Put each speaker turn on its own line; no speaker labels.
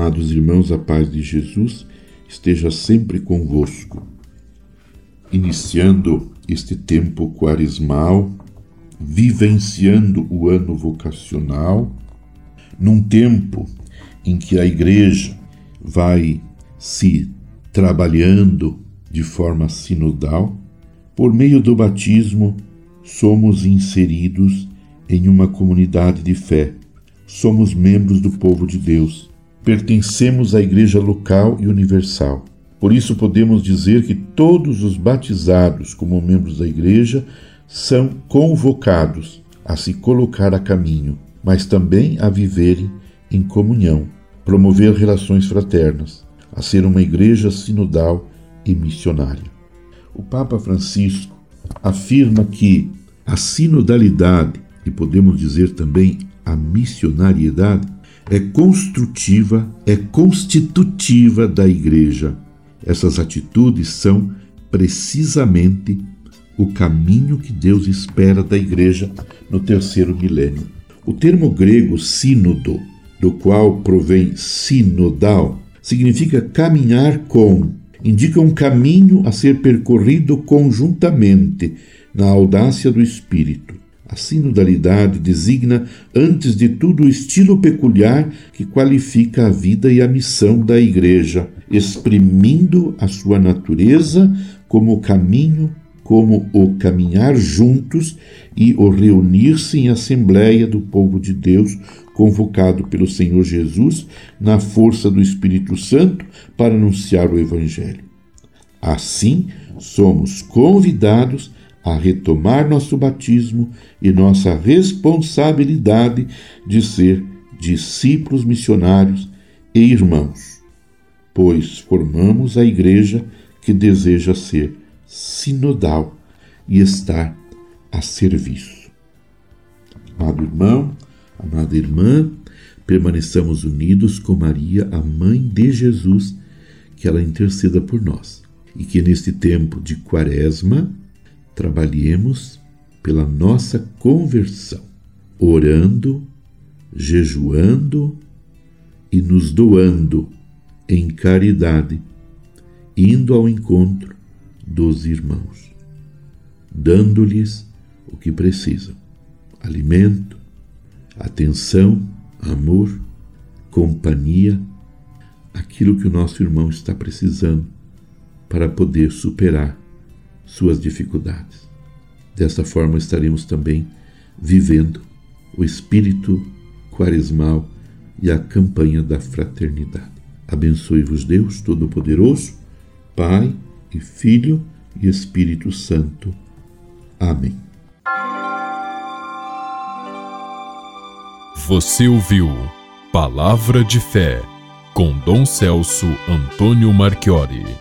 Amados irmãos, a paz de Jesus esteja sempre convosco. Iniciando este tempo quaresmal, vivenciando o ano vocacional, num tempo em que a igreja vai se trabalhando de forma sinodal, por meio do batismo, somos inseridos em uma comunidade de fé. Somos membros do povo de Deus. Pertencemos à igreja local e universal. Por isso podemos dizer que todos os batizados como membros da igreja são convocados a se colocar a caminho, mas também a viverem em comunhão, promover relações fraternas, a ser uma igreja sinodal e missionária. O Papa Francisco afirma que a sinodalidade, e podemos dizer também a missionariedade, é construtiva, é constitutiva da igreja. Essas atitudes são precisamente o caminho que Deus espera da igreja no terceiro milênio. O termo grego sínodo, do qual provém sinodal, significa caminhar com, indica um caminho a ser percorrido conjuntamente na audácia do espírito. A sinodalidade designa, antes de tudo, o estilo peculiar que qualifica a vida e a missão da Igreja, exprimindo a sua natureza como o caminho, como o caminhar juntos e o reunir-se em assembleia do povo de Deus, convocado pelo Senhor Jesus na força do Espírito Santo para anunciar o Evangelho. Assim, somos convidados a retomar nosso batismo e nossa responsabilidade de ser discípulos missionários e irmãos, pois formamos a igreja que deseja ser sinodal e estar a serviço. Amado irmão, amada irmã, permaneçamos unidos com Maria, a mãe de Jesus, que ela interceda por nós e que neste tempo de quaresma trabalhemos pela nossa conversão, orando, jejuando e nos doando em caridade, indo ao encontro dos irmãos, dando-lhes o que precisam: alimento, atenção, amor, companhia, aquilo que o nosso irmão está precisando para poder superar suas dificuldades. Dessa forma estaremos também vivendo o espírito quaresmal e a campanha da fraternidade. Abençoe-vos Deus Todo-Poderoso, Pai e Filho e Espírito Santo. Amém.
Você ouviu Palavra de Fé com Dom Celso Antônio Marchiori.